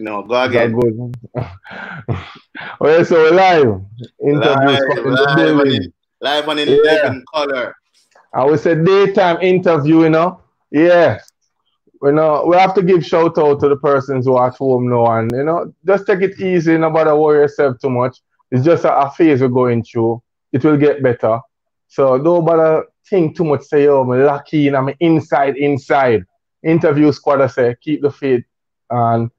Know, go again. Good. well, so we're live. Interviews Live, live, on in, live on in Yeah. color. I would say daytime interview, you know. Yeah. You know, we have to give shout out to the persons who are at home now and you know, just take it easy, Nobody worry yourself too much. It's just a, a phase we're going through. It will get better. So don't bother think too much, say, oh, I'm lucky and I'm inside, inside. Interview squad, I say, keep the faith and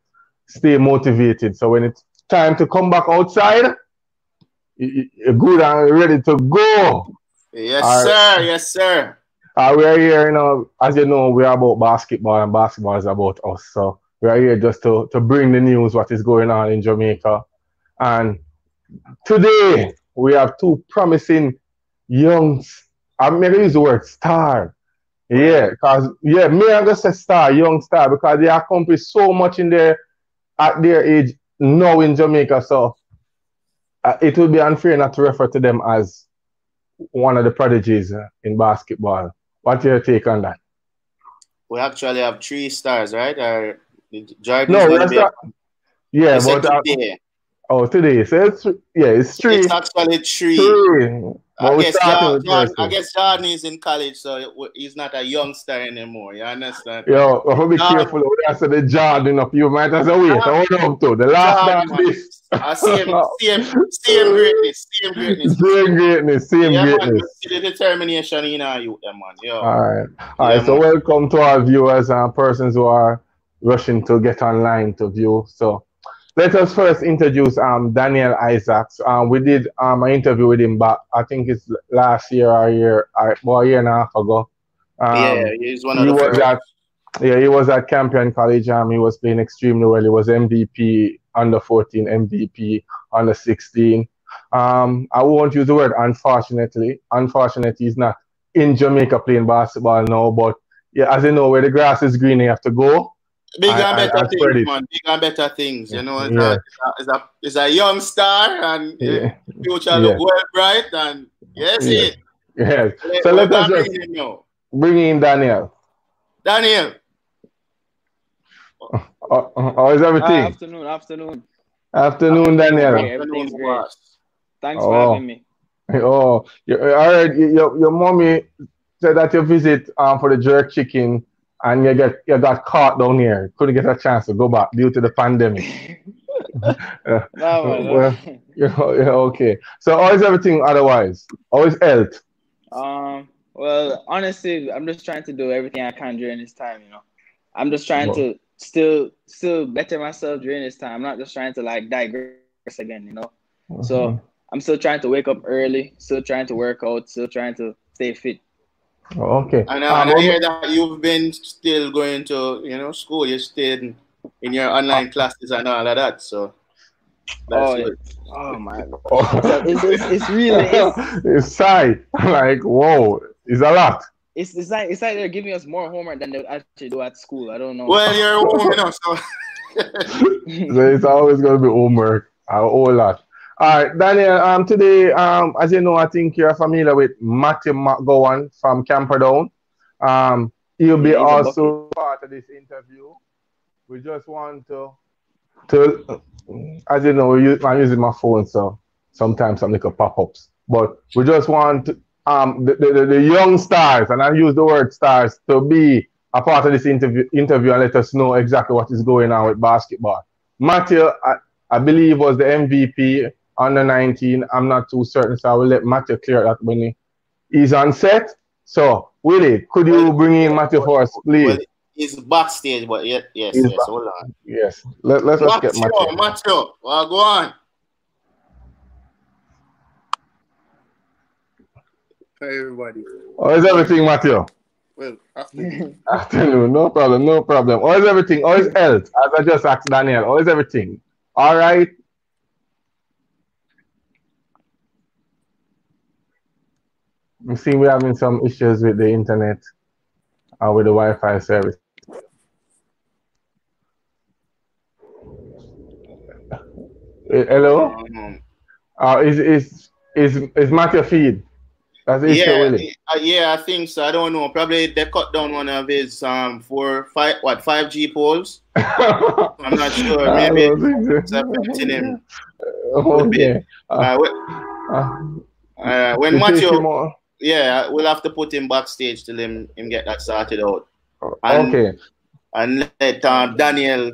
stay motivated. So when it's time to come back outside, you- you- you're good and ready to go. Yes, sir. Yes, sir. Uh, we are here, you know, as you know, we are about basketball and basketball is about us. So we are here just to, to bring the news, what is going on in Jamaica. And today we have two promising young, I'm going to use the word star. Yeah, because, yeah, me I'm going to say star, young star, because they accomplish so much in their, at their age now in Jamaica. So uh, it would be unfair not to refer to them as one of the prodigies uh, in basketball. What's your take on that? We actually have three stars, right? Or Jordan No, that's not. Yeah, you said but uh, today. oh, today. So it's yeah, it's three. It's actually three. three. I guess, Jordan, Jordan, I guess Jordan is in college, so he's not a youngster anymore. You understand? Yo, I hope be Jordan. careful when I say the Jordan of you might as well wait. Jordan. Hold up to the last dance this. Uh, same, same, same greatness, same greatness. Same greatness, same yeah, greatness. the determination in our youth, man. Yo. All right. All right. Yeah, so man. welcome to our viewers and persons who are rushing to get online to view. So let us first introduce um Daniel Isaacs. Um, we did um an interview with him but I think it's last year or a year, or well, a year and a half ago. Um, yeah, he's one of he the was at yeah, he was at Campion College. Um, he was playing extremely well. He was MVP under 14, MVP under 16. Um, I won't use the word unfortunately. Unfortunately, he's not in Jamaica playing basketball now. But yeah, as you know, where the grass is green, you have to go. Big I- and better I spread things, it. man. Big and better things. You know, it's, Yeah. a, it's, a, it's a young star and Yeah, future Yeah. look well bright. And yes, Yeah. it. yes. Let- So let let us just bring him now. bring in Daniel. Daniel, Uh, uh, how is Ah, everything? afternoon, afternoon. Afternoon, Daniel. Great, everything's afternoon, great. boss. Thanks Oh. for having me. Oh, you, I heard you- your your mommy said that you visit um for the jerk chicken and you get you got caught down here. Couldn't get a chance to go back due to the pandemic. Uh, No, well, yeah, okay. So how is everything otherwise? How is health? Um, well, honestly, I'm just trying to do everything I can during this time. You know, I'm just trying to still still better myself during this time. I'm not just trying to like digress again. You know, so I'm still trying to wake up early, still trying to work out, still trying to stay fit. Okay. And, uh, Um, and I hear that you've been still going to, you know, school. You stayed in, in your online classes and all of that. So that's Oh, yeah. good. Oh my god, oh. So it's, it's, it's really it's, it's sight. Like, whoa, it's a lot. it's it's like it's like they're giving us more homework than they actually do at school. I don't know. Well, you're a woman, so So it's always going to be homework, a whole lot. All right, Daniel. Um, today, um, as you know, I think you're familiar with Matthew McGowan from Camperdown. Um, he'll be Yeah, he's a also part of this interview. We just want to, to, as you know, I'm using my phone, so sometimes some little pop-ups. But we just want um the, the, the young stars, and I use the word stars, to be a part of this interview, interview and let us know exactly what is going on with basketball. Matthew, I, I believe, was the MVP under 19. I'm not too certain, so I will let Matthew clear that when he, he's on set. So, Willie, could you Well, bring in Matthew for us, please? well, he's backstage, but yes, yes, He's yes. back. Hold on. yes. Let, let's just get Matthew, Matthew. Matthew, well, go on. Hi, everybody. How is everything, Matthew? Well, after Afternoon, no problem, no problem. How is everything? How is health? As I just asked Daniel, how is everything? All right. We see we're having some issues with the internet and with the Wi-Fi service. Eh, Hello? um, Uh, is is is is Matthew feed? That's yeah, Willie. uh, yeah, I think so. I don't know. Probably they cut down one of his um four, five, what, five G poles. I'm not sure. Maybe it's affecting him. Okay. Uh, when, Uh, uh, when you Matthew, yeah, we'll have to put him backstage till him him get that sorted out, And- okay. and let um, Daniel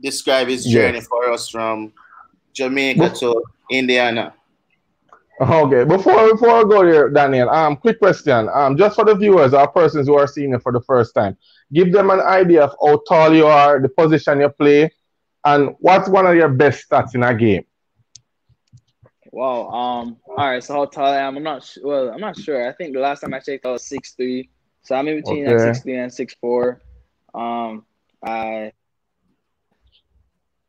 describe his Yes. journey for us from Jamaica to Indiana. Okay, before before I go there, Daniel, um, quick question. Um, just for the viewers or persons who are seeing it for the first time, give them an idea of how tall you are, the position you play, and what's one of your best stats in a game. Wow. Um. All right. So how tall I am? I'm not. Sh- well, I'm not sure. I think the last time I checked, I was six three. So I'm in between Okay. six three and six four. Um. I.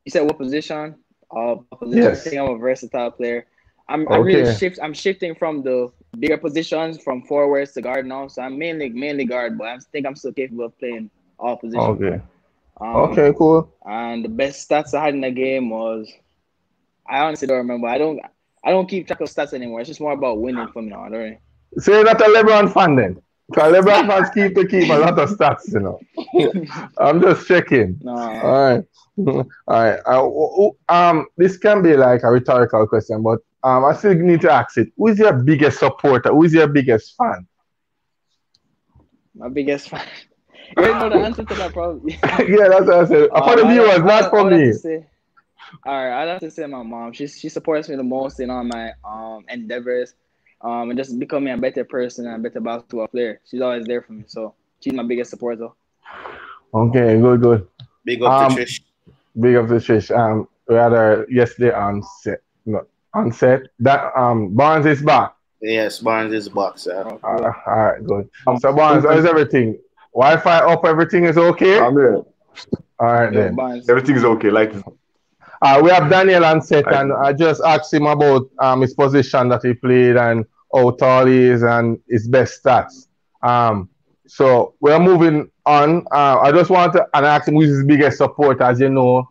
You said what position? Uh, position. Yes. I think I'm a versatile player. I'm. I'm really Okay. shift. I'm shifting from the bigger positions from forwards to guard now. So I'm mainly mainly guard, but I think I'm still capable of playing all positions. Okay. Um, Okay. Cool. and the best stats I had in the game was I honestly don't remember. I don't I don't keep track of stats anymore. It's just more about winning for me now. Don't So you're not a LeBron fan then? Because LeBron fans keep to keep a lot of stats, you know. I'm just checking. no. All right. All right. Uh, um, this can be like a rhetorical question, but um, I still need to ask it. Who is your biggest supporter? Who is your biggest fan? My biggest fan. You already know the answer to that probably. yeah, that's what I said. For the viewers, not for me. To say- all right, I'd have to say my mom. She she supports me the most in all my um endeavors, um, and just becoming a better person and a better basketball player. She's always there for me, so she's my biggest supporter. Okay, good, good. Big up Um, to Trish. Big up to Trish. Um, we had her yesterday on set. No, on set. That um, Barnes is back. Yes, Barnes is back, sir. Uh, all right, good. So Barnes, how's everything? Wi-Fi up, everything is okay. I'm here. All right yeah, then. Barnes. Everything is okay. Like Uh, we have Daniel on set, and I just asked him about um, his position that he played and how tall he is and his best stats. Um, so we're moving on. Uh, I just want to and I asked him who's his biggest supporter. As you know,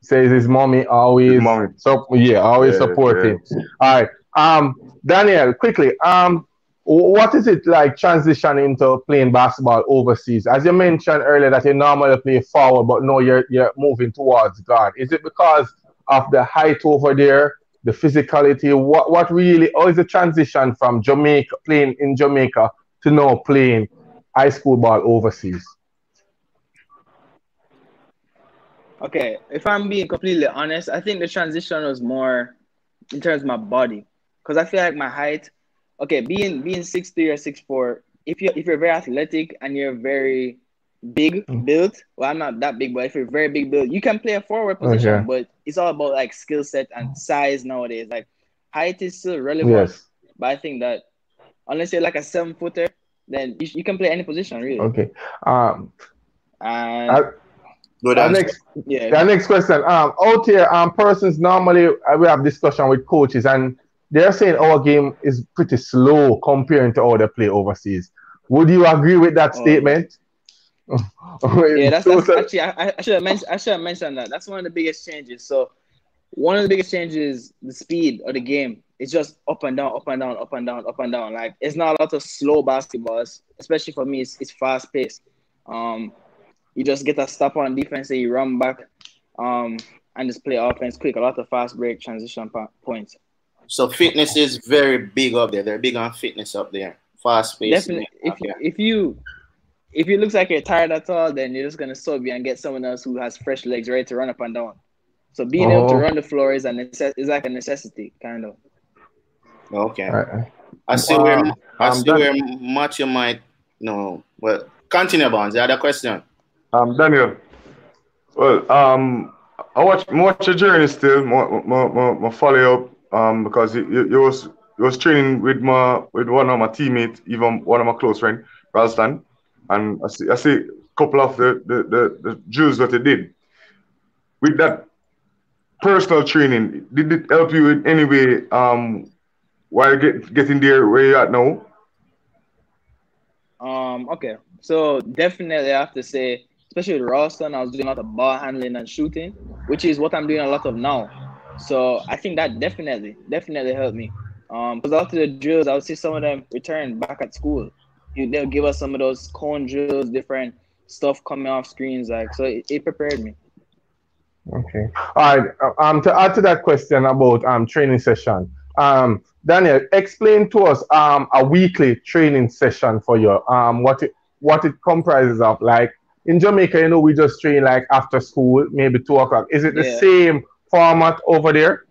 says his mommy always. His mommy. So yeah, always Yeah, supporting. All right. Um, Daniel, quickly. Um, what is it like transitioning into playing basketball overseas? As you mentioned earlier, that you normally play forward, but now you're you're moving towards guard. Is it because of the height over there, the physicality? What what really? Or is the transition from Jamaica playing in Jamaica to now playing high school ball overseas? Okay, if I'm being completely honest, I think the transition was more in terms of my body, because I feel like my height. Okay, being being six three or six four, if you if you're very athletic and you're very big built, well, I'm not that big, but if you're very big built, you can play a forward position. Okay. But it's all about like skill set and size nowadays. Like height is still relevant, Yes. but I think that unless you're like a seven footer, then you, you can play any position really. Okay. Um. And I- Good Our next yeah, The next question. Um, out here, um, persons normally uh, we have discussion with coaches, and they're saying our game is pretty slow comparing to how they play overseas. Would you agree with that Oh. statement? yeah, that's, that's actually I, I should have mentioned I should have mentioned that. That's one of the biggest changes. So one of the biggest changes the speed of the game. It's just up and down, up and down, up and down, up and down. Like it's not a lot of slow basketballs, especially for me. It's, it's fast paced. Um, you just get a stop on defense and you run back, um, and just play offense quick. A lot of fast break transition po- points. So fitness is very big up there. They're big on fitness up there. Fast pace. Definitely, if you, if you if it looks like you're tired at all, then you're just gonna sub you and get someone else who has fresh legs ready to run up and down. So being able to Oh. run the floor is a necess- is like a necessity, kind of. Okay. Uh, I see Um, where I um, see that- where much you might know. Well, continue, Bonds. The other question. um Daniel. Well, um I watch I watch your journey still, my my, my, my follow up, um, because you was you was training with my with one of my teammates, even one of my close friend, Ralston. And I see I see a couple of the the, the, the drills that they did. With that personal training, did it help you in any way um while get getting there where you're at now? Um, okay, so definitely I have to say, especially with Ralston, I was doing a lot of ball handling and shooting, which is what I'm doing a lot of now. So I think that definitely, definitely helped me. Um, because after the drills, I would see some of them return back at school. They'll give us some of those cone drills, different stuff coming off screens, like so. It, it prepared me. Okay. All right. Um, to add to that question about um training session, um, Daniel, explain to us um a weekly training session for you. Um, what it what it comprises of. Like in Jamaica, you know, we just train like after school, maybe two o'clock. Is it the yeah. same format over there?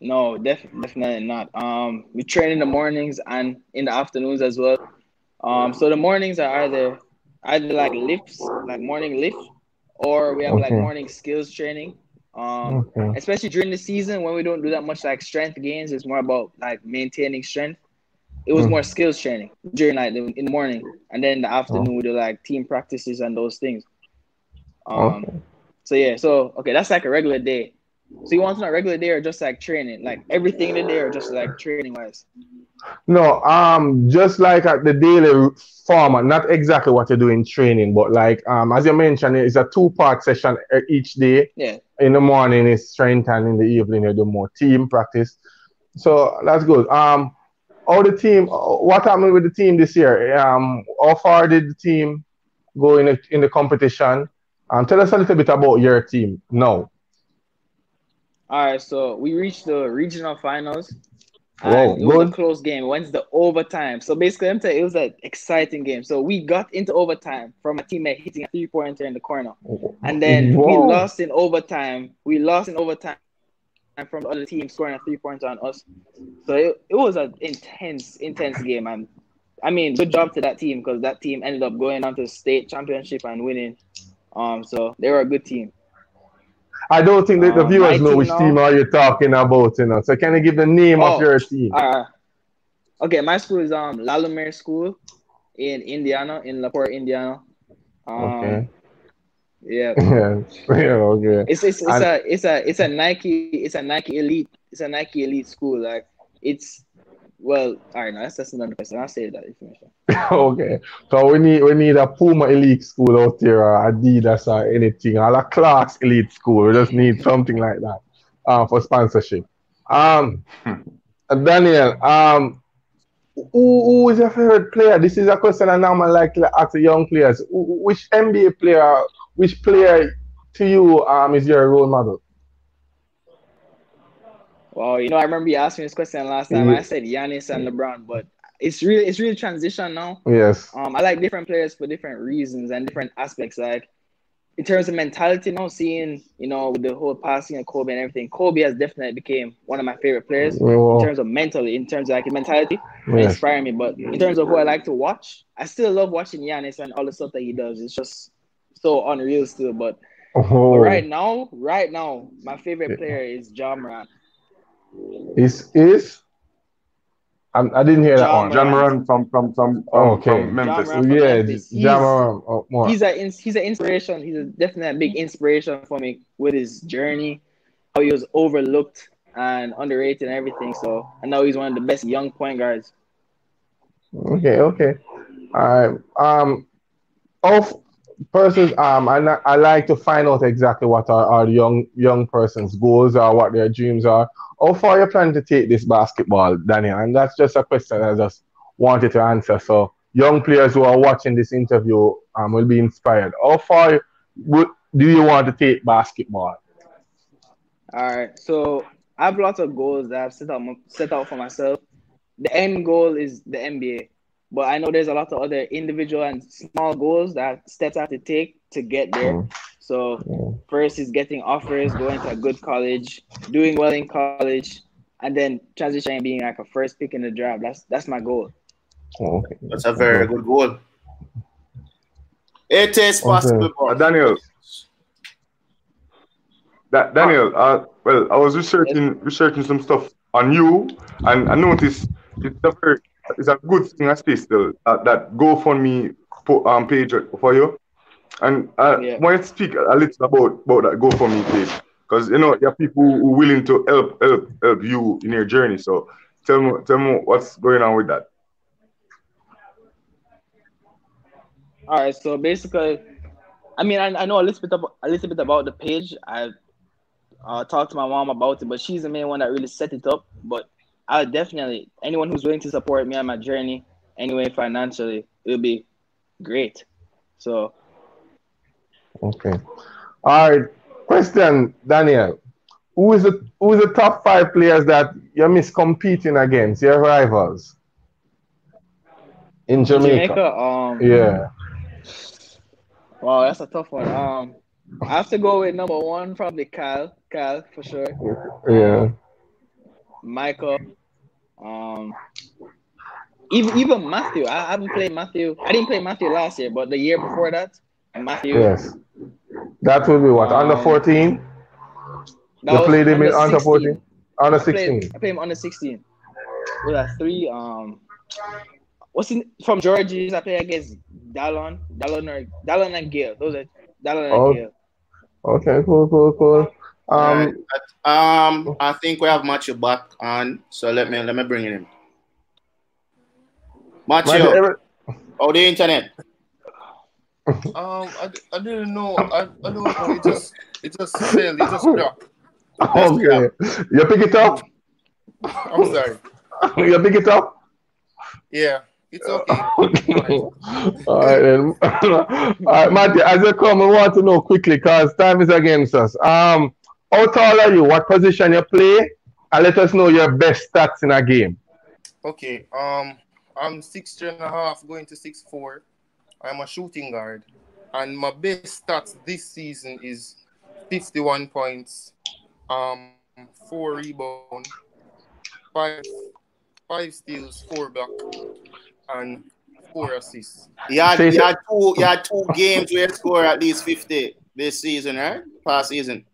No, def- definitely not. Um, we train in the mornings and in the afternoons as well. Um, so the mornings are either either like lifts, like morning lift, or we have okay. like morning skills training. Um, okay. especially during the season when we don't do that much like strength gains, it's more about like maintaining strength. It was mm. more skills training during like in the morning, and then in the afternoon oh. we do like team practices and those things. Um, okay. So yeah, so okay, that's like a regular day. So you want to know regular day or just like training, like everything in the day or just like training wise? No, um, just like at the daily format, not exactly what you do in training, but like um, as you mentioned, it's a two-part session each day. Yeah. In the morning is strength, and in the evening you do more team practice. So that's good. Um, all the team, what happened with the team this year? Um, how far did the team go in the, in the competition? Um, tell us a little bit about your team now. All right, so we reached the regional finals. Whoa, it was a close game. Went to the overtime. So basically, I'm telling you, it was an exciting game. So we got into overtime from a teammate hitting a three pointer in the corner, and then Whoa. we lost in overtime. We lost in overtime and from the other team scoring a three pointer on us. So it, it was an intense, intense game. And I mean, good job to that team because that team ended up going on to state championship and winning. Um, so they were a good team. I don't think that the um, viewers know which now, team are you talking about, you know. So can you give the name oh, of your team? Uh, okay, my school is um La Lumiere School in Indiana, in LaPorte, Indiana. Um, okay. Yeah. yeah. okay. It's it's, it's and, a it's a it's a Nike it's a Nike elite it's a Nike elite school. Like it's well, all right, no, that's just another question. I'll say that information. okay. So we need we need a Puma elite school out there, or Adidas or anything, or a Clarks elite school. We just need something like that uh, for sponsorship. Um Daniel, um who, who is your favorite player? This is a question I normally like to ask young players. Which NBA player, which player to you um is your role model? Well, you know, I remember you asked me this question last time. I said Giannis and LeBron, but it's really it's really transition now. Yes. Um, I like different players for different reasons and different aspects. Like in terms of mentality, you now seeing you know with the whole passing of Kobe and everything, Kobe has definitely became one of my favorite players well, in terms of mentally, in terms of like mentality, yes. inspiring me. But in terms of who I like to watch, I still love watching Giannis and all the stuff that he does. It's just so unreal still. But, oh. but right now, right now, my favorite player is Ja Morant. Is is I, I didn't hear John that one. Ja Morant from from from, oh, okay. from Memphis. From yeah, Memphis. Ja Morant. Oh, more. He's a he's an inspiration. He's a definitely a big inspiration for me with his journey, how he was overlooked and underrated and everything. So I know he's one of the best young point guards. Okay, okay. All right. Um, of persons, um, I, I like to find out exactly what our, our young young person's goals are, what their dreams are how far you plan to take this basketball, Daniel? And that's just a question I just wanted to answer. So young players who are watching this interview um, will be inspired. How far would, do you want to take basketball? All right. So I have lots of goals that I've set out set out for myself. The end goal is the NBA, but I know there's a lot of other individual and small goals that steps have to take to get there. Mm. So first is getting offers, going to a good college, doing well in college, and then transitioning being like a first pick in the draft. That's that's my goal. Oh, okay. That's a very good goal. It is possible. Okay. Uh, Daniel. That Daniel, uh, well, I was researching researching some stuff on you, and I noticed it's a very, it's a good thing I see still uh, that GoFundMe um, page for you. And I yeah. want to speak a little about, about that GoFundMe page. Because you know, there are people who are willing to help help help you in your journey. So tell me tell me what's going on with that. All right, so basically, I mean, I, I know a little bit about a little bit about the page. I uh, talked to my mom about it, but she's the main one that really set it up. But I would definitely anyone who's willing to support me on my journey anyway financially, it would be great. So Okay. All right. Question, Daniel. Who is the who is the top five players that you miss competing against, your rivals? In Jamaica. Jamaica, um Yeah. Wow, that's a tough one. Um I have to go with number one, probably Kyle. Kyle for sure. Yeah. Michael. Um even even Matthew. I haven't played Matthew. I didn't play Matthew last year, but the year before that, Matthew. Yes. That would be what? under Um, 14? that You played him in under 14? Under I played, 16. I played him under 16. With a three. Um, what's in from Georges? I played against Dallon, Dallon or Dallon and Gale. Those are Dallon and Oh. Gale. Okay, cool, cool, cool. Um, Um, I think we have Matthew back on, so let me let me bring him in. Matthew, Matthew, every- how the internet? Um, I, I didn't know. I, I don't know. It just it just failed. It just dropped. okay. You pick it up? I'm sorry. You pick it up? Yeah, it's okay. All right, then. All right, Matthew, as you come, we want to know quickly because time is against us. Um, how tall are you? What position you play? And let us know your best stats in a game. Okay. Um, I'm six three and a half, going to six four. I'm a shooting guard, and my best stats this season is 51 points, um, four rebound, five five steals, four block, and four assists. You had, Say you had two you had two games where you score at least 50 this season, right? Past season.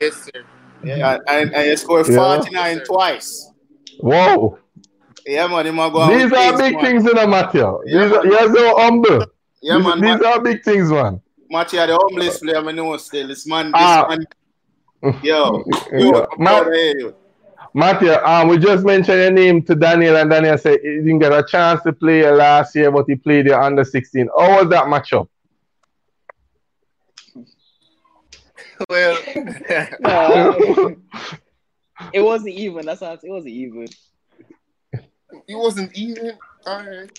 Yes, sir. Yeah, and, and you scored Yeah. 49 twice. Whoa. Yeah, man, you might go These are things, big man. things in a Matthew. Yeah, These are, you're so humble. Yeah, these man. these Matt, are big things, man. Matthew, the humblest player I know still. This man, this Ah. man. Yo, Yeah. yo, I'm Matt- proud of you. Matthew, um, we just mentioned your name to Daniel, and Daniel said he didn't get a chance to play last year, but he played you under 16. How was that matchup? Well, No, it wasn't even. That's not. It wasn't even. it wasn't even. All right.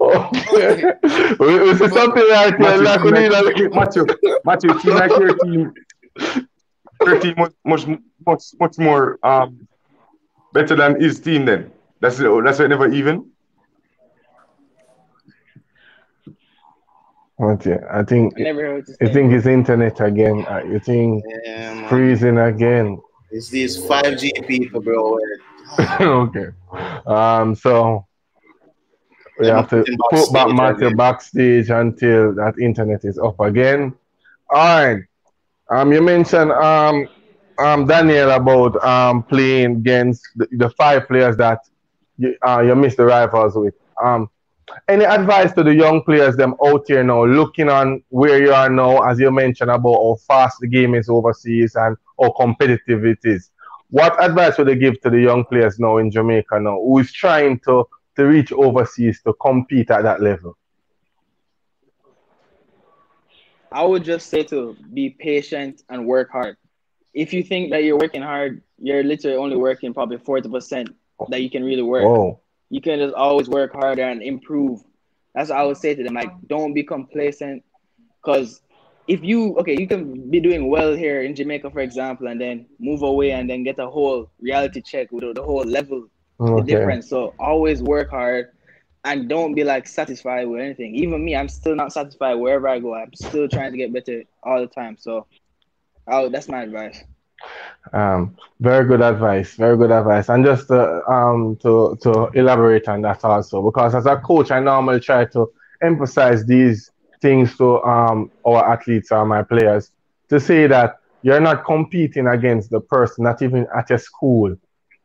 okay. We, we something like that. Like we need a, Matthew, Matthew, it seems like your team, your team much, much, much, much more um better than his team. Then that's that's never even. Okay, I think I never heard you think it's internet again. Uh, you think Yeah, freezing again. It's these 5G people, bro. okay. Um. So we have to put back Matthew backstage until that internet is up again. All right. Um. You mentioned um um Daniel about um playing against the, the five players that you uh you missed the rivals with. Um. Any advice to the young players them out here now, looking on where you are now, as you mentioned about how fast the game is overseas and how competitive it is. What advice would they give to the young players now in Jamaica now, who is trying to to reach overseas to compete at that level? I would just say to be patient and work hard. If you think that you're working hard, you're literally only working probably forty percent that you can really work. Oh, You can just always work harder and improve. That's what I would say to them. Like, don't be complacent, because if you okay, you can be doing well here in Jamaica, for example, and then move away and then get a whole reality check with the whole level the okay. difference. So always work hard and don't be like satisfied with anything. Even me, I'm still not satisfied wherever I go. I'm still trying to get better all the time. So oh, that's my advice. Um, very good advice. Very good advice. And just to, um to to elaborate on that also, because as a coach, I normally try to emphasize these things to um our athletes or my players to say that you're not competing against the person, not even at your school,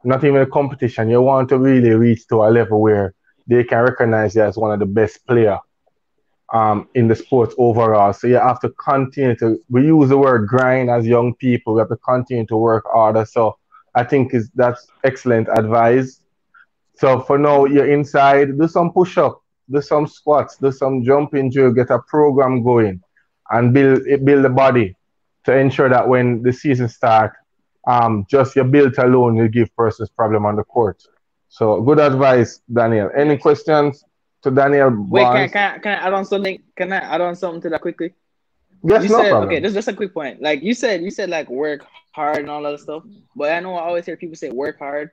not even a competition. You want to really reach to a level where they can recognize you as one of the best player um, in the sports overall. So you have to continue to, we use the word grind as young people. We have to continue to work harder. So I think is that's excellent advice. So for now, you're inside, do some push up, do some squats, do some jumping drill, get a program going and build, build the body to ensure that when the season starts, um, just your build alone will give persons problem on the court. So good advice, Daniel. Any questions to Daniel? Wait, can I, can, I, can I add on something? Can I add on something to that quickly? Yes, you no said problem. okay, this is just a quick point. Like you said, you said like work hard and all that stuff. But I know I always hear people say work hard,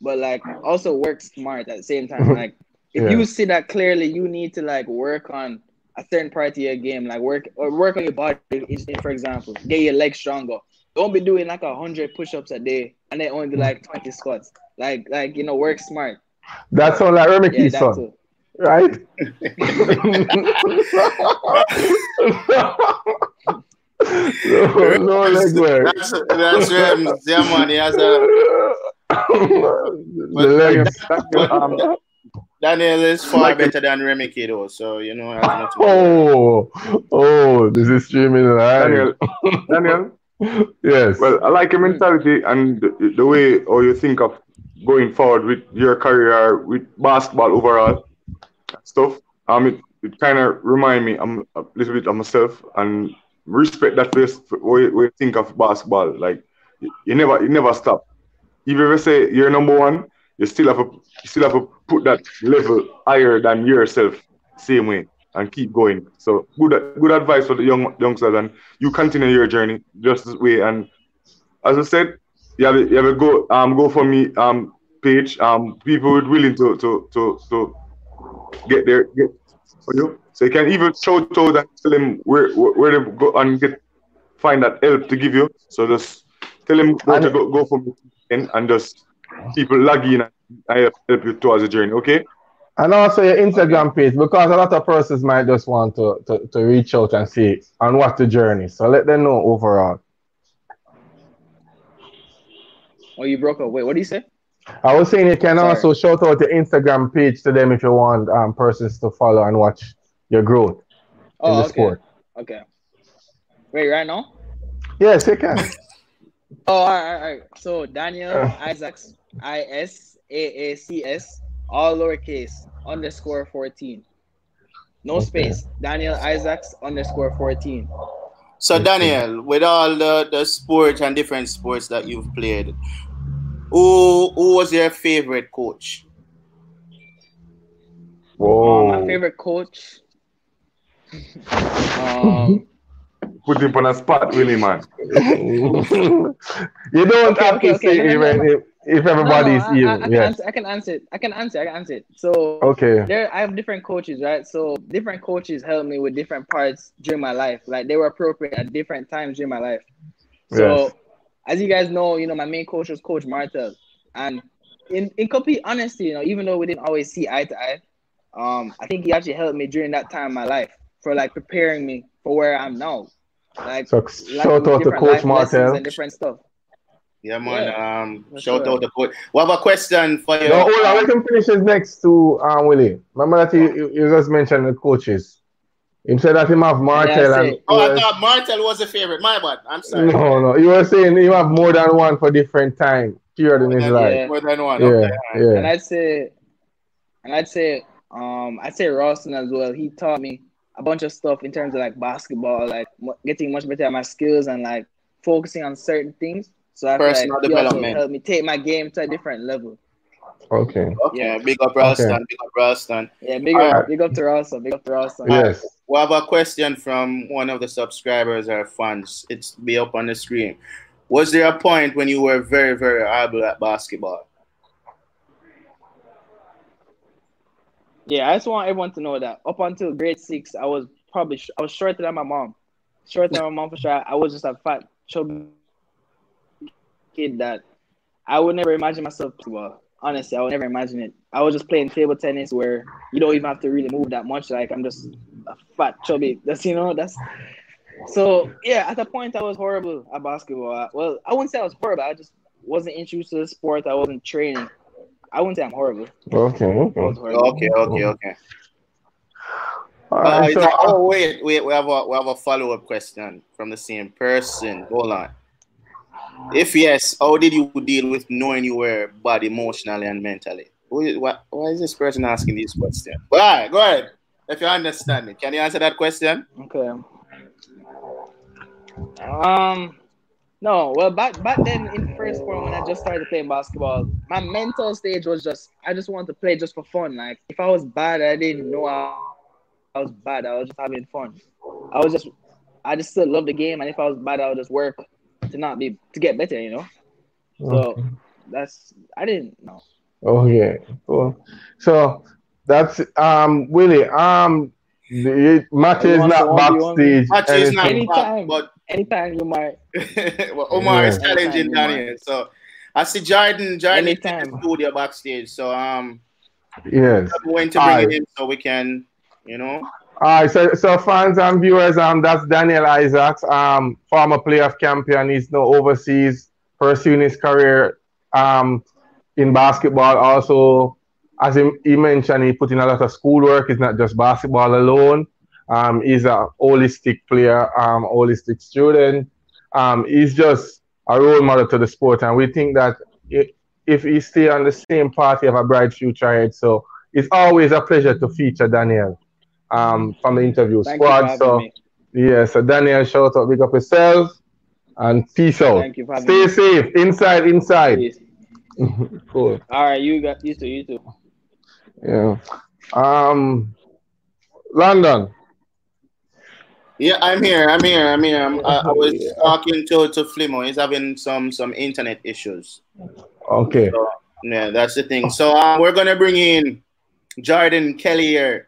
but like also work smart at the same time. Like if Yeah. you see that clearly, you need to like work on a certain part of your game, like work or work on your body. For example, get your legs stronger. Don't be doing like a hundred push-ups a day and then only do like twenty squats. Like like you know, work smart. That sounds like Yeah, Remickey's that son, too. right? no, no leg work. That's that's um, yeah, man. He has a the legs. Um, Daniel is far better than Remike though, so you know. Has nothing Oh, oh, this is streaming live. Daniel, Daniel. Yes. Well, I like your mentality and the, the way how you think of going forward with your career with basketball overall stuff. Um, it, it kind of remind me I'm a little bit of myself and respect that way, way think of basketball. Like you, never you never stop. If you ever say you're number one, you still have to you still have to put that level higher than yourself, same way, and keep going. So good good advice for the young youngsters, and you continue your journey just this way. And as I said, you have a, you have a go um go for me um page um people would willing to to to to get there get for you. So you can even shout out and tell them where where, where to go and get find that help to give you. So just tell them where to go go for me and, and just people log in and I help help you towards the journey. Okay. And also your Instagram page, because a lot of persons might just want to, to, to reach out and see and watch the journey. So let them know overall. Oh, you broke up. Wait, what do you say? I was saying you can Sorry. also shout out your Instagram page to them if you want um, persons to follow and watch your growth in Oh, the okay. sport. Okay. Wait, right now? Yes, you can. Oh, all right, all right. So Daniel Uh. Isaacs, I S A A C S, all lowercase underscore fourteen, no Okay. space. Daniel Isaacs underscore fourteen. So Daniel, with all the, the sports and different sports that you've played, who who was your favorite coach? Oh, my favorite coach. um, Put him on a spot, really, man. you don't Okay, have okay, to okay, say no, no, even no. if, if everybody's no, no, I, I, I can Yes. answer, I can answer it. I can answer. I can answer it. So Okay. there I have different coaches, right? So different coaches helped me with different parts during my life. Like they were appropriate at different times during my life. So Yes. As you guys know, you know, my main coach was Coach Martel. And in, in complete honesty, you know, even though we didn't always see eye to eye, um, I think he actually helped me during that time in my life for like preparing me for where I'm now. Like So like, shout with out to Coach life lessons Martel. and different stuff. Yeah, man. Um, for shout sure. out the coach. What have a question for you? No, hold on. Let him finish his next to um, Willie. Remember that you, you, you just mentioned the coaches. He said that him have Martel Yeah, and say- Oh, I thought Martel was a favorite. My bad. I'm sorry. no, no. You were saying you have more than one for different time period in his Yeah, life. More than one. Yeah, Okay. yeah. And I'd say, and I'd say, um, I'd say Ralston as well. He taught me a bunch of stuff in terms of like basketball, like getting much better at my skills and like focusing on certain things. So I feel Personal like he also development. helped me take my game to a different level. Okay. Yeah, Big up Ralston. Big up Ralston. Yeah, big Alright. up, big up to Ralston, big up to Ralston. Yes. We have a question from one of the subscribers or fans. It's be up on the screen. Was there a point when you were very, very able at basketball? Yeah, I just want everyone to know that up until grade six, I was probably sh- I was shorter than my mom, shorter than my mom for sure. I was just a fat chubby kid that I would never imagine myself. to Well, honestly, I would never imagine it. I was just playing table tennis where you don't even have to really move that much. Like I'm just a fat chubby. That's you know that's. So yeah, at the point I was horrible at basketball. I- Well, I wouldn't say I was horrible. I just wasn't introduced to the sport. I wasn't training. I wouldn't say I'm horrible. Okay. Okay. horrible. Okay, okay, okay. All Uh, so, that- oh wait, wait, we have a we have a follow up question from the same person. Hold on. If yes, how did you deal with knowing you were bad emotionally and mentally? Why, why is this person asking? Well, all right, go ahead. If you understand it, can you answer that question? Okay. Um, no. Well, back back then in first point when I just started playing basketball, my mental stage was just I just wanted to play just for fun. Like if I was bad, I didn't know I, I was bad. I was just having fun. I was just I just still love the game, and if I was bad, I would just work to not be to get better. You know. So Okay. that's I didn't know. Okay, cool. So that's um Willie. Um, the Matty is not to- you want- backstage. Matty is not anything. back, Anytime. but Anytime you might. well, Omar is challenging Daniel. So I see Jordan, Jordan is in Anytime. the studio backstage. So um, Yes. I'm going to bring Aye. him in so we can, you know. All right, so, so fans and viewers, um, that's Daniel Isaacs, um, former playoff champion. He's now overseas pursuing his career um, in basketball. Also, as he, he mentioned, he put in a lot of schoolwork. It's not just basketball alone. Um, he's a holistic player, um, holistic student. Um, he's just a role model to the sport, and we think that if he stay on the same path, he have a bright future ahead. So it's always a pleasure to feature Daniel um, from the interview Thank you for squad. So me. yeah, so Daniel, shout out, big up yourself, and peace out. Thank you for having Stay me. safe, inside, inside. Cool. All right, you got you too. You too. Yeah. Um, London. Yeah, I'm here. I'm here. I'm here. I'm, I, I was talking to to Flimo. He's having some some internet issues. Okay. So, yeah, that's the thing. So um, we're gonna bring in Jordon Kellier.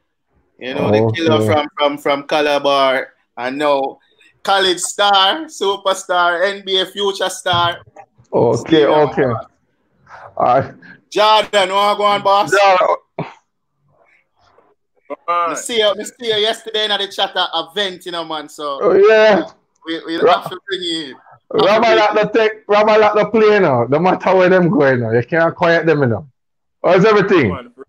You know, the killer from from from Calabar. I know college star, superstar, NBA future star. Okay. Okay. All right. Jordan, want to go on, boss? Yeah, I see you, I see you yesterday in the chat at event, you know, man. So oh, yeah. we, we Right. have to bring you in. Rabbi like the take, Rabbi like the play now. No matter where them going now, you can't quiet them now. How's everything? Man, bro.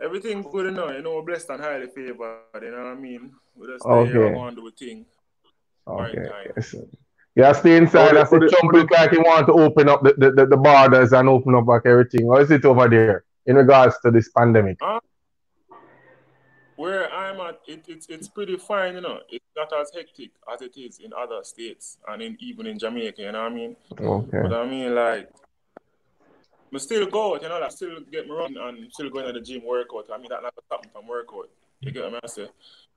Everything good enough, you know, we're blessed and highly favored, you know what I mean? We just stay Okay. here and go and do a thing. Okay. Right, okay. So, yeah, stay inside. I see Put it- Trump look like he want to open up the, the, the, the borders and open up like everything. Or is it over there in regards to this pandemic? Where I'm at, it, it's it's pretty fine, you know. It's not as hectic as it is in other states and in even in Jamaica, you know what I mean? Okay. But I mean, like, I still go out, you know, like, still get me run and still going to the gym workout. I mean, that never stop me from workout. You get what I say?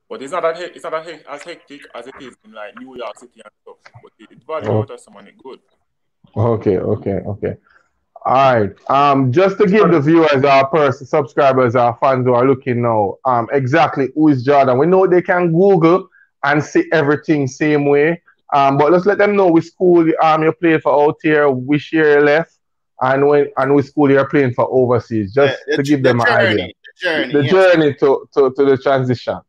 But it's not that it's not that as hectic as it is in like New York City and stuff. But it, it value Oh. out of someone good. Okay, okay, okay. All right. Um, just to give the viewers, our person, subscribers, our fans who are looking now, um, exactly who is Jordan. We know they can Google and see everything same way. Um, but let's let them know which school um you played for out here, which year you left, and when and which school you're playing for overseas. Just The- to give them the an idea. The journey. The yeah. journey to, to, to the transition.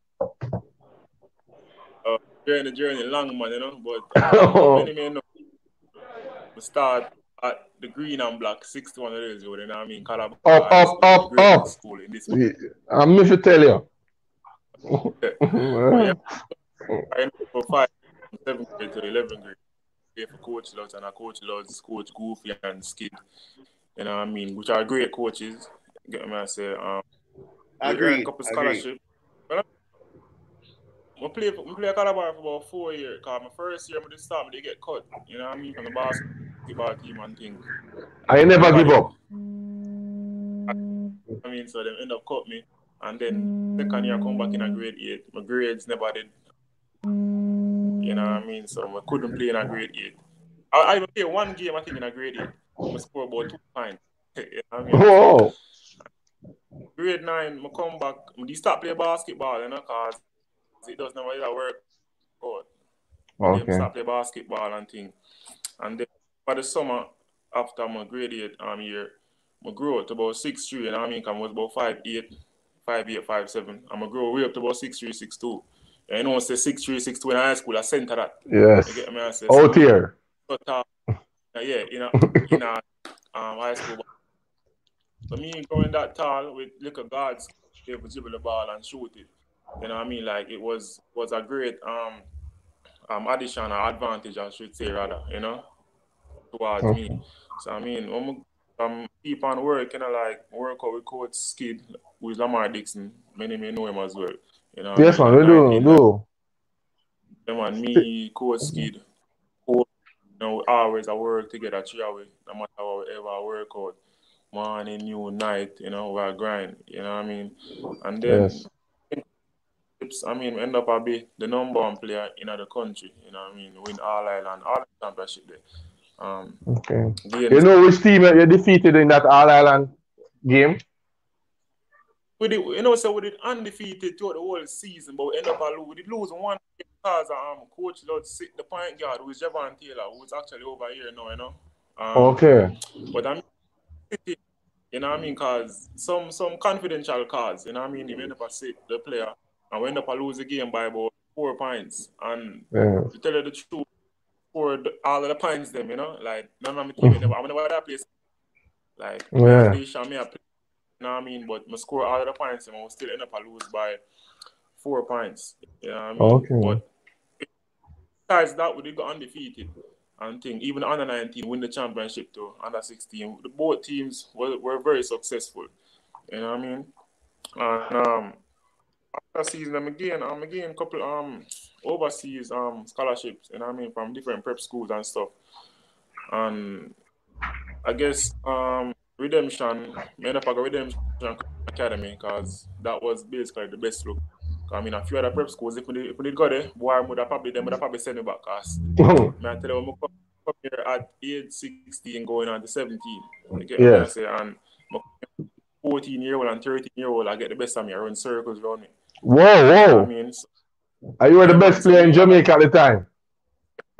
Journey, journey, long man, you know. But uh, many may know. We start at the green and black, 61 years old, you know what I mean? Calabar Up, up, School, up, up. School in this I'm if you tell you. yeah. I know for five, from grade to 11th grade. Play for Coach Lutz and I Coach Lutz, Coach Goofy and Skid. You know what I mean? Which are great coaches. Get me I say. Um, we earned Agreed. a couple agreed. scholarship. Well, I play for, I play Calabar for about four years. Cause my first year, I just start, they get cut. You know what I mean? From the basketball team and things. I never give up. I mean, so they end up cut me. And then second year I come back in a grade eight. My grades never did. You know what I mean? So I couldn't play in a grade eight. I, I even play one game I think in a grade eight. I score about two points. you know I mean? Whoa. Grade nine, I come back. I start play basketball, you know, cause it does never really work out. Then Okay. start play basketball and thing. And then for the summer after my grade eight um year, I grew up to about six three, and I mean I was about five eight, five eight, five seven. I'm gonna grow way up to about six three, six two. And you know, say six three, six two in high school, I center that. Yes. You get me? I say, Out here. so tall. Uh, yeah, in a, in a um, high school. So me going that tall with little guards able to dribble the ball and shoot it. You know what I mean? Like it was was a great um um addition or advantage I should say rather, you know, towards Okay. me. So I mean I'm um keep on working, you know, like work out with Coach Skid with Lamar Dixon. Many may know him as well. You know, Yes, man, we do, 19, do. them and me, Coach Skid, Coach, know, we always I work together three hours, no matter how ever work out. Morning, noon, night, you know, we grind, you know what I mean? And then Yes. I mean, end up a be the number one player in the country, you know what I mean? Win all island, all the championship there. Um, Okay. You know which team you defeated in that All Island game? We did, you know, so we did undefeated throughout the whole season, but we end up a lose. We did lose one because um, Coach Lord sit the point guard, who is Javon Taylor, who's actually over here now, you know. Um, Okay. But I mean, you know what I mean? Because some some confidential cause, you know what I mean? He end up a sit the player and we end up a lose the game by about four points. And Yeah. to tell you the truth, for all of the points, them, you know, like none of my team, mm-hmm. I'm never that place. Like, Yeah. Know what I mean? But my score all of the points and I will still end up a lose by four points. You know what I mean? Okay. But besides that, we did go undefeated and thing. Even under 19 win the championship too, under 16. The both teams were, were very successful. You know what I mean? And um after season I'm again I'm again a couple um overseas um scholarships, you know what I mean, from different prep schools and stuff. And I guess um redemption, me end up at Redemption Academy because that was basically the best look. I mean, a few other prep schools, if we did, if we go there, boy, would have probably them would have probably send me back. Cause man, I tell you, I'm come, here at age 16, going on to 17. You get what I say? And my 14 year old and 13 year old, I get the best of me. I run circles around me. Whoa, know I mean, so, Are you were the best player in Jamaica at the time?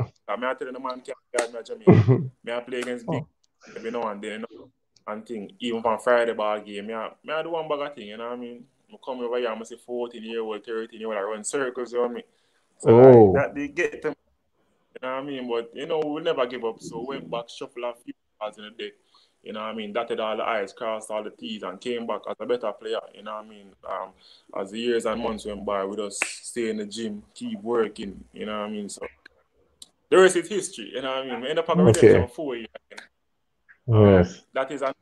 I mean, I tell you, the man can't guard me at Jamaica. me I play against big oh. every now and then, you know, and thing. Even from Friday ball game, me I, me I do one bag of thing, you know what I mean? I come over here, I'm say 14 year old, 13 year old, I run circles around me. So Oh. like, that they get them, you know what I mean? But you know, we never give up. So went back, shuffle a few cards in the deck. You know what I mean? Dotted all the I's, crossed all the T's, and came back as a better player. You know what I mean? Um, as the years and months went by, we just stay in the gym, keep working. You know what I mean? So the rest is history. You know what I mean? We end up at Okay. redemption four years. Yes. That is an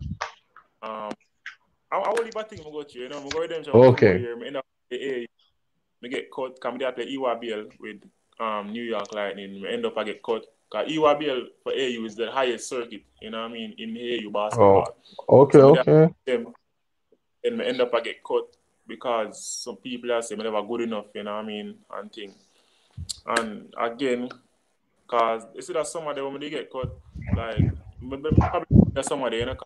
um. I, I will leave a thing go to, you know, I go redemption Okay. four year. Me end up the A. Me get caught Come there I play EYBL with um New York Lightning. Me end up I get caught. Cause EYBL for AU is the highest circuit. You know what I mean? In AU basketball. Oh, Okay, So okay. Them, and me end up I get caught because some people are saying never good enough. You know what I mean? And thing. And again, cause you see that somebody when they get caught, like me- me probably there's somebody you know.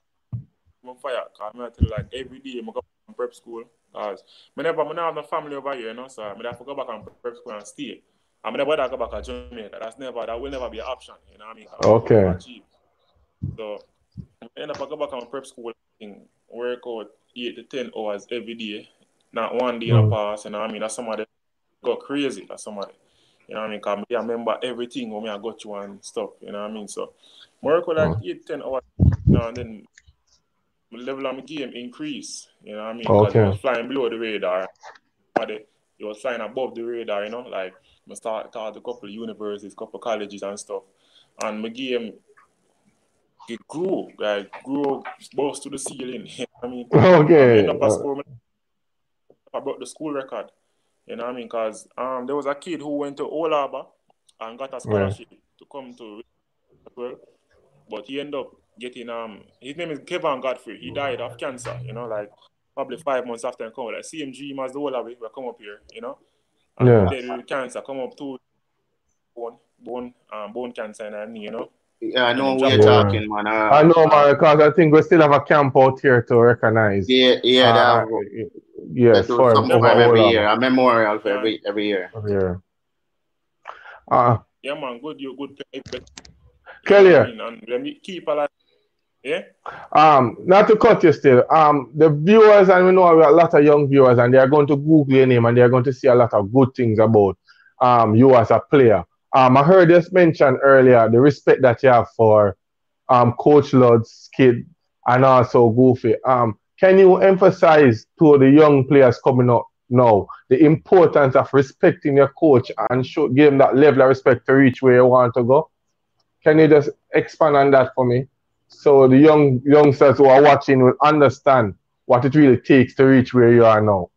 I'm fire. Cause me you, like every day I go from prep school. Cause me never, me have no family over here, you know. So I have to go back and prep school and stay. I mean, never go back to Jamaica. That's never, that will never be an option. You know what I mean? Okay. So end up I go back and prep school and work out eight to ten hours every day. Not one day in a Mm. pass. You know what I mean? That's somebody go crazy. That's somebody. You know what I mean? Cause I remember everything when I got you and stuff. You know what I mean? So work out like eight, ten hours. You know, and then my level of my game increase. You know what I mean? Okay. it was flying below the radar. But it, it was flying above the radar, you know, like I start taught a couple of universities, couple of colleges and stuff. And my game it grew, like grew both to the ceiling. You know what I mean? Okay. End up a I broke the school record. You know what I mean? Because um, there was a kid who went to Olaba and got a scholarship to come to well, but he ended up getting um his name is Kevin Godfrey. He died of cancer, you know, like probably five months after I come. Like same dream as the whole of it, we come up here, you know. And Yeah. then cancer come up to bone bone um bone cancer and her knee, you know. Yeah, I know what you're talking, man. Uh, I know, man, because I think we still have a camp out here to recognize. Yeah, yeah, uh, that, yes, they do for something over for him every year. A memorial for every every year. Yeah. Uh, Yeah man, good you good play. Kelly. You know what I mean? And let me keep alive. Yeah? Um, not to cut you still. Um, the viewers, and we know we have a lot of young viewers, and they are going to Google your name and they are going to see a lot of good things about um you as a player. Um, I heard this mentioned earlier the respect that you have for um Coach Lod's kid and also Goofy. Um, can you emphasize to the young players coming up now the importance of respecting your coach and show give them that level of respect to reach where you want to go? Can you just expand on that for me? so the young youngsters who are watching will understand what it really takes to reach where you are now.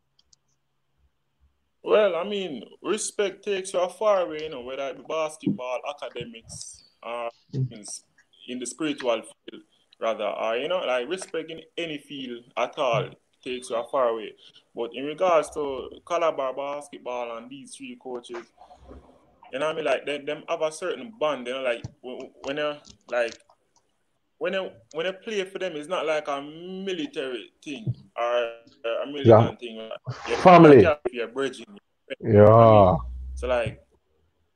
Well, I mean, respect takes you far away, you know, whether it be basketball, academics, uh, in, in the spiritual field, rather, or you know, like respect in any field at all takes you far away. But in regards to Calabar basketball and these three coaches, you know what I mean? Like they them have a certain bond, you know, like when you like when you when you play for them, it's not like a military thing or uh, a militant yeah. thing. You're Family. You're bridging. Yeah. So like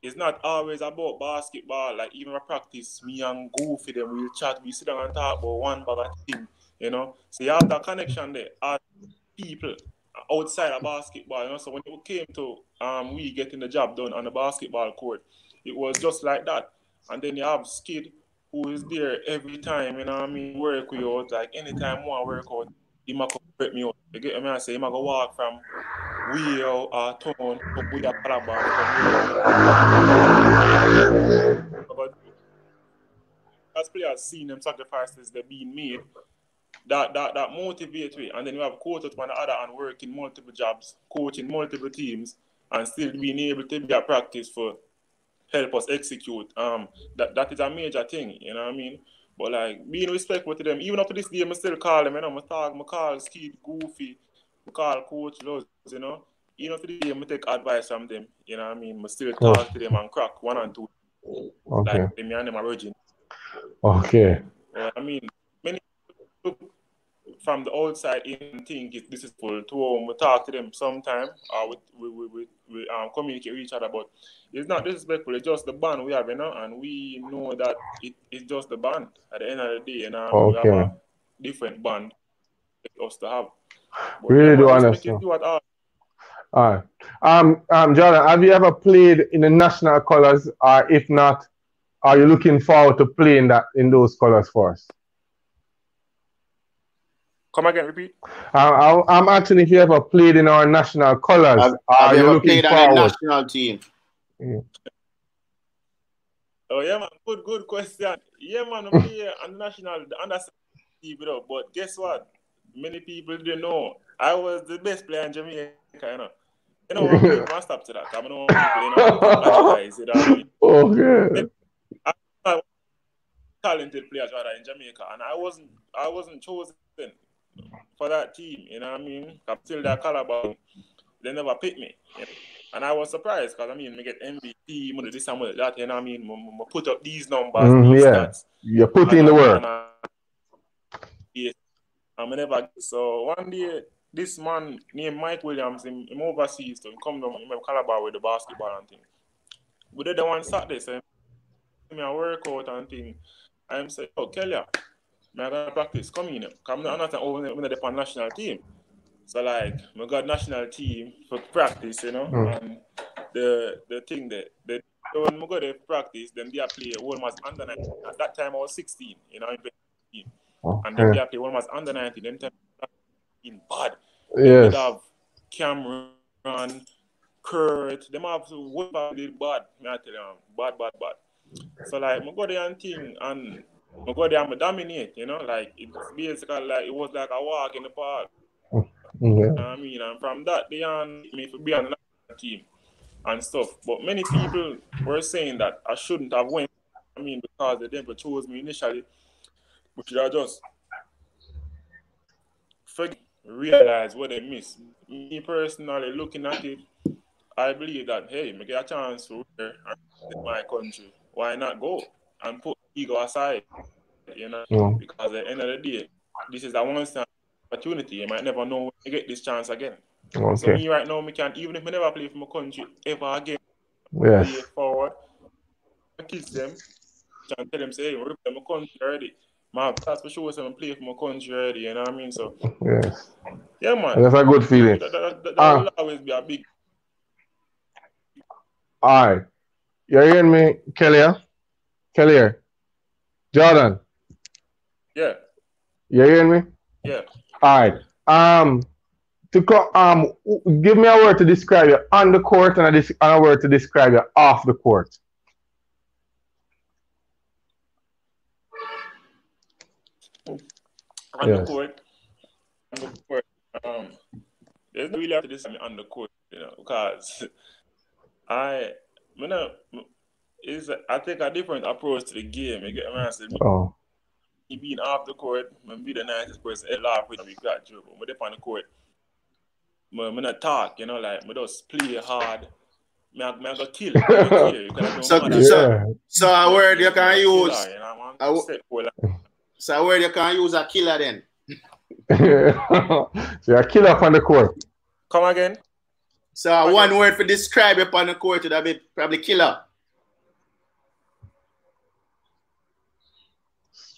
it's not always about basketball. Like even I practice, me and Goofy them we'll chat, we sit down and talk about one bag of thing, you know. So you have that connection there as people outside of basketball, you know. So when it came to um we getting the job done on the basketball court, it was just like that. And then you have Skid who is there every time, you know I mean, work with you like anytime to work out, he might break me out. You get me? I say he might go walk from we out uh, town to we a Calabar. But as players seeing them sacrifices they're being made, that that that motivate me. And then you have coaches one other and working multiple jobs, coaching multiple teams, and still being able to be at practice for help us execute. Um, that that is a major thing, you know what I mean. But like being respectful to them, even up to this day, I still call them. You know, I talk, I call Skid Goofy, I call Coach Loves, you know. Even up to this day, I take advice from them. You know what I mean. I still talk oh. to them and crack one and two. Okay. Like me and them are virgin. Okay. I mean, many from the outside in think it, this is full to um, we talk to them sometime or uh, we, we, we, we um, communicate with each other but it's not disrespectful it's just the band we have you know and we know that it, it's just the band at the end of the day and um, okay. we have a different band us to have. But really do understand do all. all right. Um um Jordan have you ever played in the national colors or if not are you looking forward to playing that in those colors for us Come again, repeat. Uh, I'm asking if you ever played in our national colors. Have, have you ever played on a national team? Yeah. Oh yeah, man. Good, good question. Yeah, man. I'm here on the national under team, But guess what? Many people didn't know I was the best player in Jamaica. You know. You know what? I'm stop to that. I know people, you know, guys, you know Okay. Talented players rather in Jamaica, and I wasn't. I wasn't chosen for that team. You know what I mean? Still that Calabar. They never picked me. You know? And I was surprised because I mean, we get MVP, money this and that. You know what I mean? I put up these numbers, mm, these yeah. stats. You're putting in the work. Yeah. I'm never. So one day, this man named Mike Williams, him, him overseas, to come down, him Calabar with the basketball and thing. We did the one Saturday, so me a workout and thing. I'm saying, oh, Kelly, I gotta practice coming in. I'm not, I'm not oh, when they on national team. So like we got national team for practice, you know. Mm. And the the thing that the when we go to practice, then they play one was under 19. At that time I was 16, you know, in okay. and then they play one under 19, then time in bad. Yes. They have Cameron, Kurt, them have one bad bad, I tell you, bad, bad, bad. So like we go there and thing and I go there and dominate, you know, like it's basically like it was like a walk in the park. Mm-hmm. You know I mean, and from that they on me to be on the team and stuff. But many people were saying that I shouldn't have went. I mean, because they never chose me initially, but should I just forget, realize what they missed. Me personally, looking at it, I believe that hey, get a chance to in my country. Why not go and put ego aside, you know, yeah. because at the end of the day, this is a once opportunity. You might never know when you get this chance again. Okay. So me right now, me can't even if I never play for my country ever again. Yes. Play forward, I kiss them, and tell them say, hey, we're my country already. My that's for sure. I'm play for my country already. You know what I mean? So yes. Yeah, man. That's a good feeling. That, that, that, uh, will always be a big. All right. You hearing me, Kelly? Kelly? Jordan. Yeah. You hearing me? Yeah. All right. Um, to co- um, give me a word to describe you on the court and a, dis- and a word to describe you off the court. On yes. the court, on the court, um, there's no really have to this on the court, you know, because I, when I, is I take a different approach to the game. You get me? I said, Oh. he being off the court, man, be the nicest person to laugh with me, got you. But when they on the court, man, me not talk, you know, like me just play hard. Me, I, me I go kill. Me I go kill. You can have So- no matter- so- So a word you can use. Killer, you know, man. I w- Set goal, like, So a word you can use a killer then. so a killer on the court. Come again? So a one word for describe you on the court would be probably killer.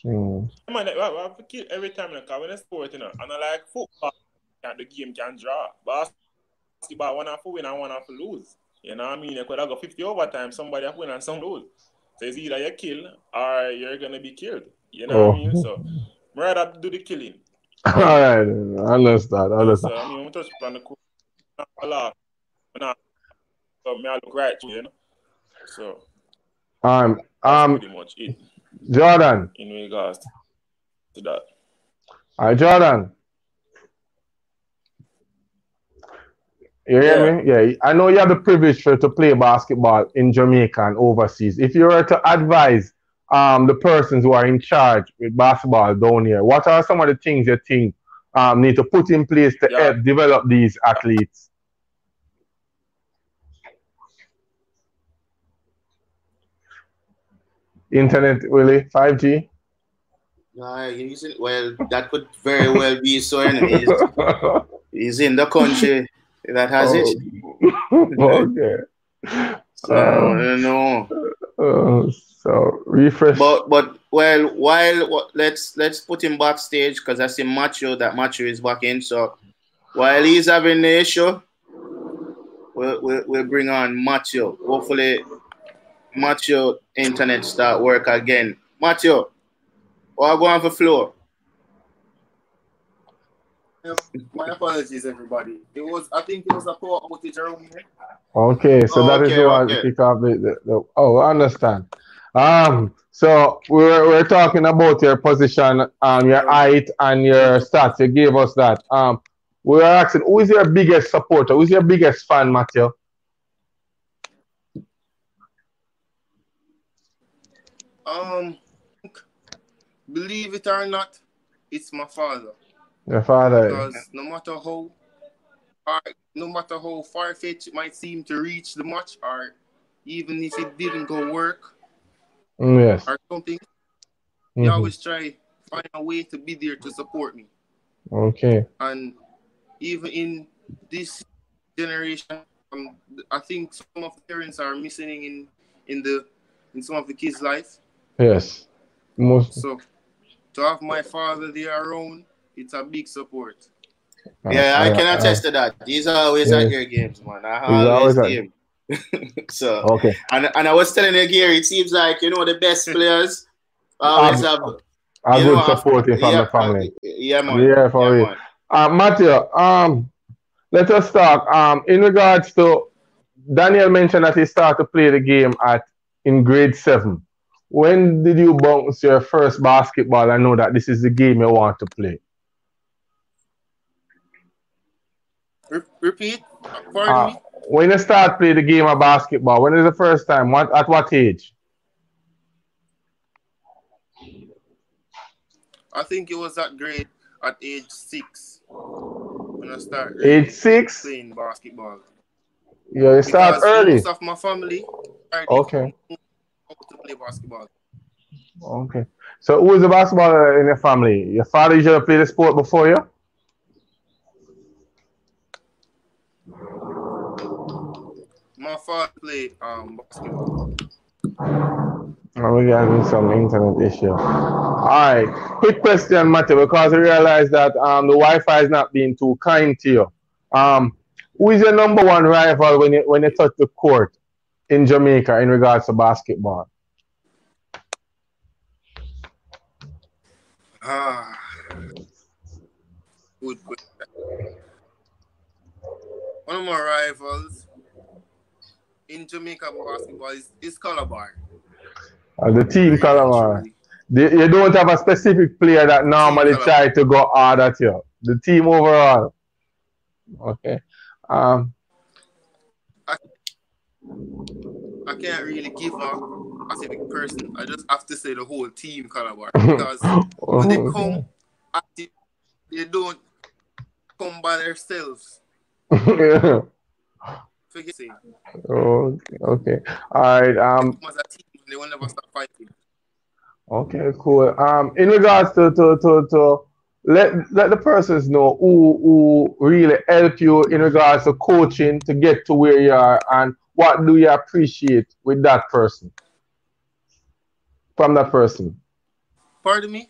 Mm. Man, I, I kill every time, like, when I sport, you know, and I like football, the game can draw. But basketball, one to win and one to lose. You know what I mean? You could have got 50 overtime, somebody have win and some lose. So it's either you kill or you're going to be killed. You know what I Oh. mean? So, I'd rather do the killing. All right, I understand. I understand. So, I mean, we touch on the court, I laugh. I, so, me, I look right, you know? So, Um, that's um, pretty much it Jordan. in regards to that. All right, Jordan. You hear me? Yeah, I know you have the privilege for, to play basketball in Jamaica and overseas. If you were to advise um, the persons who are in charge with basketball down here, what are some of the things you think um, need to put in place to Yeah. help develop these athletes? Internet, really? 5G? Uh, he's in, well, that could very well be so. Anyway, he's, in the country that has it. okay. So I don't know. Uh, so refresh. But but well, while what, let's let's put him backstage because I see Macho that Macho is back in. So while he's having the issue, we'll, we'll, we'll bring on Macho. Hopefully, Macho internet start work again. Macho, what go on for floor? My apologies, everybody. It was, I think it was a power outage around here. Okay, so Oh, that is okay, the one okay. to kick off the, the, the oh I understand. Um so we were, we are talking about your position, um your height and your stats. You gave us that. Um we were asking who is your biggest supporter? Who's your biggest fan, Matthew? Um, believe it or not, it's my father. Your father. Because no matter how, or no matter how far fetched it might seem to reach the match, or even if it didn't go work Mm, yes. or something, he Mhm. always try find a way to be there to support me. Okay. And even in this generation, um, I think some of the parents are missing in in the in some of the kids' life. Yes. Most So to have my father there around, it's a big support. Yeah, I can uh, attest to that. He's always Yeah. at your games, man. I He's always always at- game. so Okay. and, and I was telling you, Gary, it seems like you know the best players always Um, have A you good know, after- supporting from yeah, the family. uh, Yeah, man. Yeah, for real. man. Uh, Matthew, um, let us talk. Um, in regards to Daniel mentioned that he started to play the game at in grade seven. When did you bounce your first basketball and know that this is the game you want to play? Repeat, pardon Uh, me. when you start play the game of basketball, when is the first time? What at what age? I think it was at grade at age six when I started Age six? playing basketball. Yeah, you start Because early. Most of my family Okay. know how to play basketball. Okay. So who is the basketballer in your family? Your father usually play the sport before you? My father played um basketball. Oh, We're having some internet issue. All right. Quick question, Matthew, because I realize that um, the Wi-Fi is not being too kind to you. Um, who is your number one rival when you when you touch the court in Jamaica in regards to basketball? Ah, good question. One of my rivals in Jamaica basketball is, is Calabar. Uh, the team Calabar. The- You don't have a specific player that normally try to go hard at you. The team overall. Okay. Um, I can't really give a specific person. I just have to say the whole team Calabar because when they come, they don't come by themselves. yeah. Forget it. Oh, okay. All right. Um. As a team, they will never stop fighting. Okay. Cool. Um. In regards to to to, to let let the persons know who who really help you in regards to coaching to get to where you are, and what do you appreciate with that person from that person. Pardon me?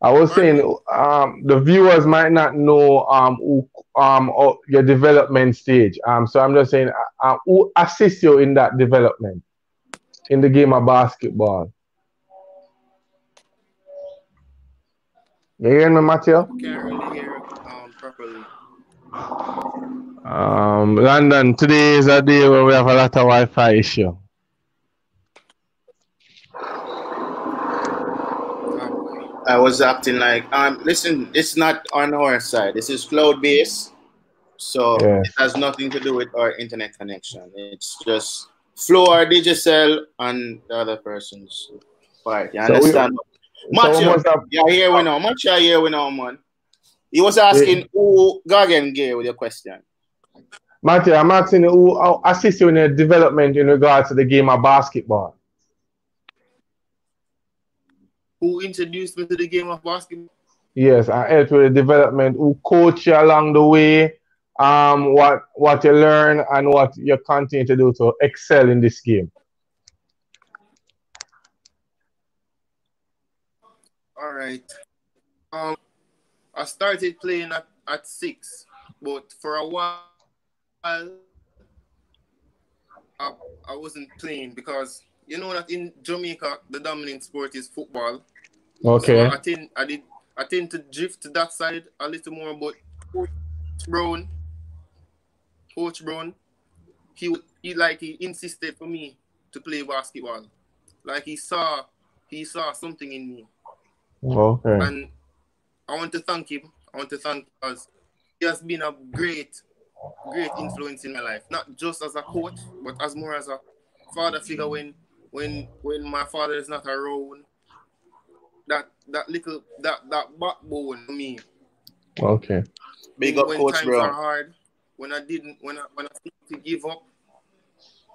I was saying um, the viewers might not know um, who, um, oh, your development stage. Um, so I'm just saying uh, uh, who assists you in that development in the game of basketball. You hearing me, Matthew? Can't really hear um, properly. Um, London, today is a day where we have a lot of Wi-Fi issue. I was acting like, um, listen, it's not on our side. This is cloud based, so Yeah. it has nothing to do with our internet connection. It's just Flow, Digicel, and the other person's part. You So we- understand? So we Matthew, must have, yeah, here we know. Matthew, here we know, man. He was asking who Gagan gave with your question. Matthew, I'm asking who how assist you in the development in regards to the game of basketball. Who introduced me to the game of basketball? Yes, I help with the development. Who coach you along the way? Um, what what you learn and what you continue to do to excel in this game. All right. Um, I started playing at, at six, but for a while, I, I wasn't playing because you know that in Jamaica the dominant sport is football. Okay. So I tend I did I tend to drift to that side a little more, but Coach Brown, Coach Brown, he he like he insisted for me to play basketball. Like he saw he saw something in me. Oh, okay. And I want to thank him. I want to thank because he has been a great, great influence in my life. Not just as a coach, but as more as a father figure when when when my father is not around. That that little that that backbone for me. Okay. Big up when Coach times are hard, when I didn't when I when I started to give up,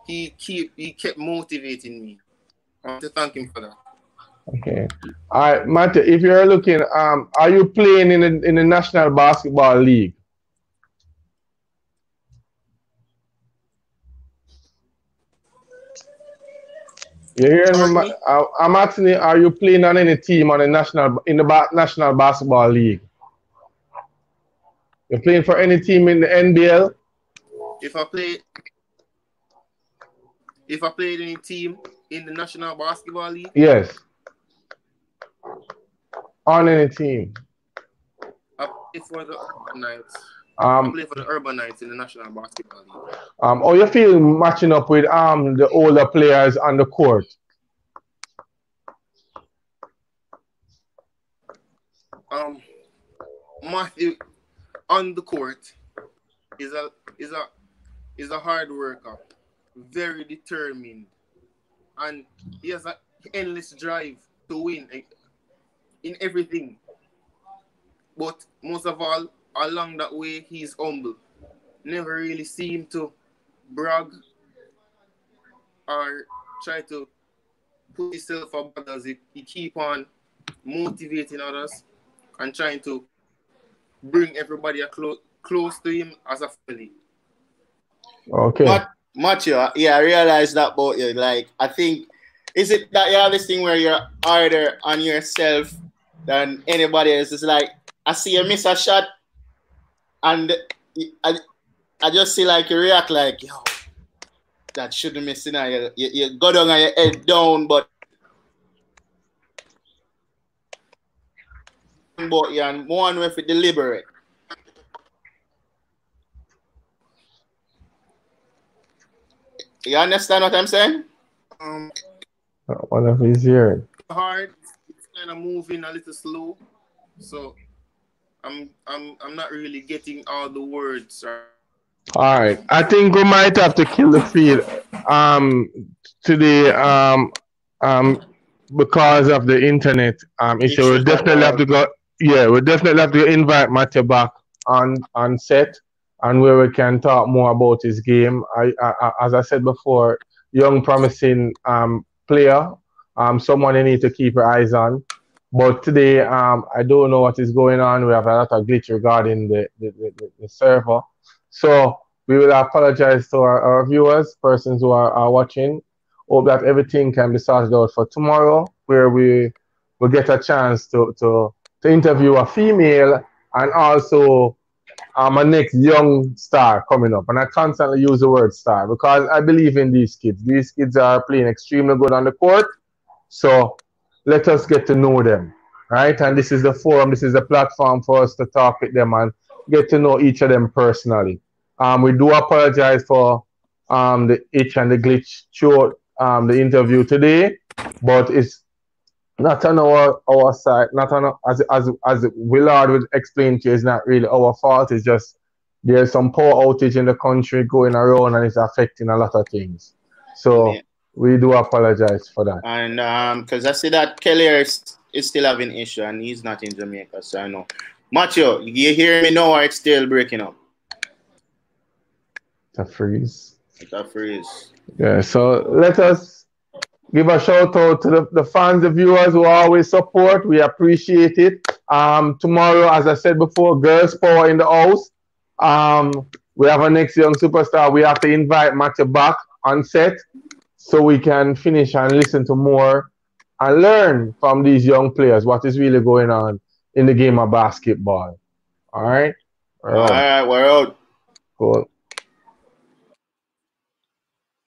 he keep he kept motivating me. I want to thank him for that. Okay. All right, Matthew, if you're looking, um, are you playing in the in the National Basketball League? You hearing me? Pardon Ma- me? I- I'm asking you, are you playing on any team on the national in the ba- National Basketball League? You're playing for any team in the NBL? if I play if I played any team in the National Basketball League, Yes. On any team. I play for the Urban Knights. I Um, play for the Urban Knights in the National Basketball League. um, how you feel matching up with um the older players on the court? Um, Matthew on the court is a is a is a hard worker, very determined, and he has an endless drive to win in everything. But most of all, along that way, he's humble. Never really seem to brag or try to put himself above others. He, he keep on motivating others and trying to bring everybody a clo- close to him as a family. Okay. Mat- Matthew, yeah, I realize that about you. Like, I think, is it that you have this thing where you're harder on yourself than anybody else? It's like, I see you miss a shot, and I, I just see like you react like, yo, that shouldn't miss. You, know, you, you, you go down and your head down, but but you and one with it deliberate. You understand what I'm saying? Um, One of his here. hard, it's kind of moving a little slow, so I'm I'm I'm not really getting all the words All right. I think we might have to kill the feed um today um um because of the internet um issue. We'll definitely have to go yeah, we'll definitely have to invite Matthew back on on set and where we can talk more about his game. I, I as I said before, young promising um player, um someone you need to keep your eyes on. But today, um, I don't know what is going on. We have a lot of glitch regarding the, the, the, the server. So we will apologize to our, our viewers, persons who are, are watching. Hope that everything can be sorted out for tomorrow, where we will get a chance to, to, to interview a female and also um, a next young star coming up. And I constantly use the word star because I believe in these kids. These kids are playing extremely good on the court. So let us get to know them, right? And this is the forum, this is the platform for us to talk with them and get to know each of them personally. Um, we do apologize for um, the itch and the glitch through um, the interview today, but it's not on our, our side, not on as as as Willard would explain to you, it's not really our fault. It's just there's some power outage in the country going around and it's affecting a lot of things. So yeah we do apologize for that. And um, because I see that Kelly is, is still having issue and he's not in Jamaica, so I know. Macho, you hear me now or it's still breaking up? It's a freeze. It's a freeze. Yeah, so let us give a shout out to the, the fans, the viewers who always support. We appreciate it. Um, tomorrow, as I said before, girls power in the house. Um, we have a next young superstar. We have to invite Matthew back on set so we can finish and listen to more and learn from these young players what is really going on in the game of basketball. All right? All right, we're out. Cool.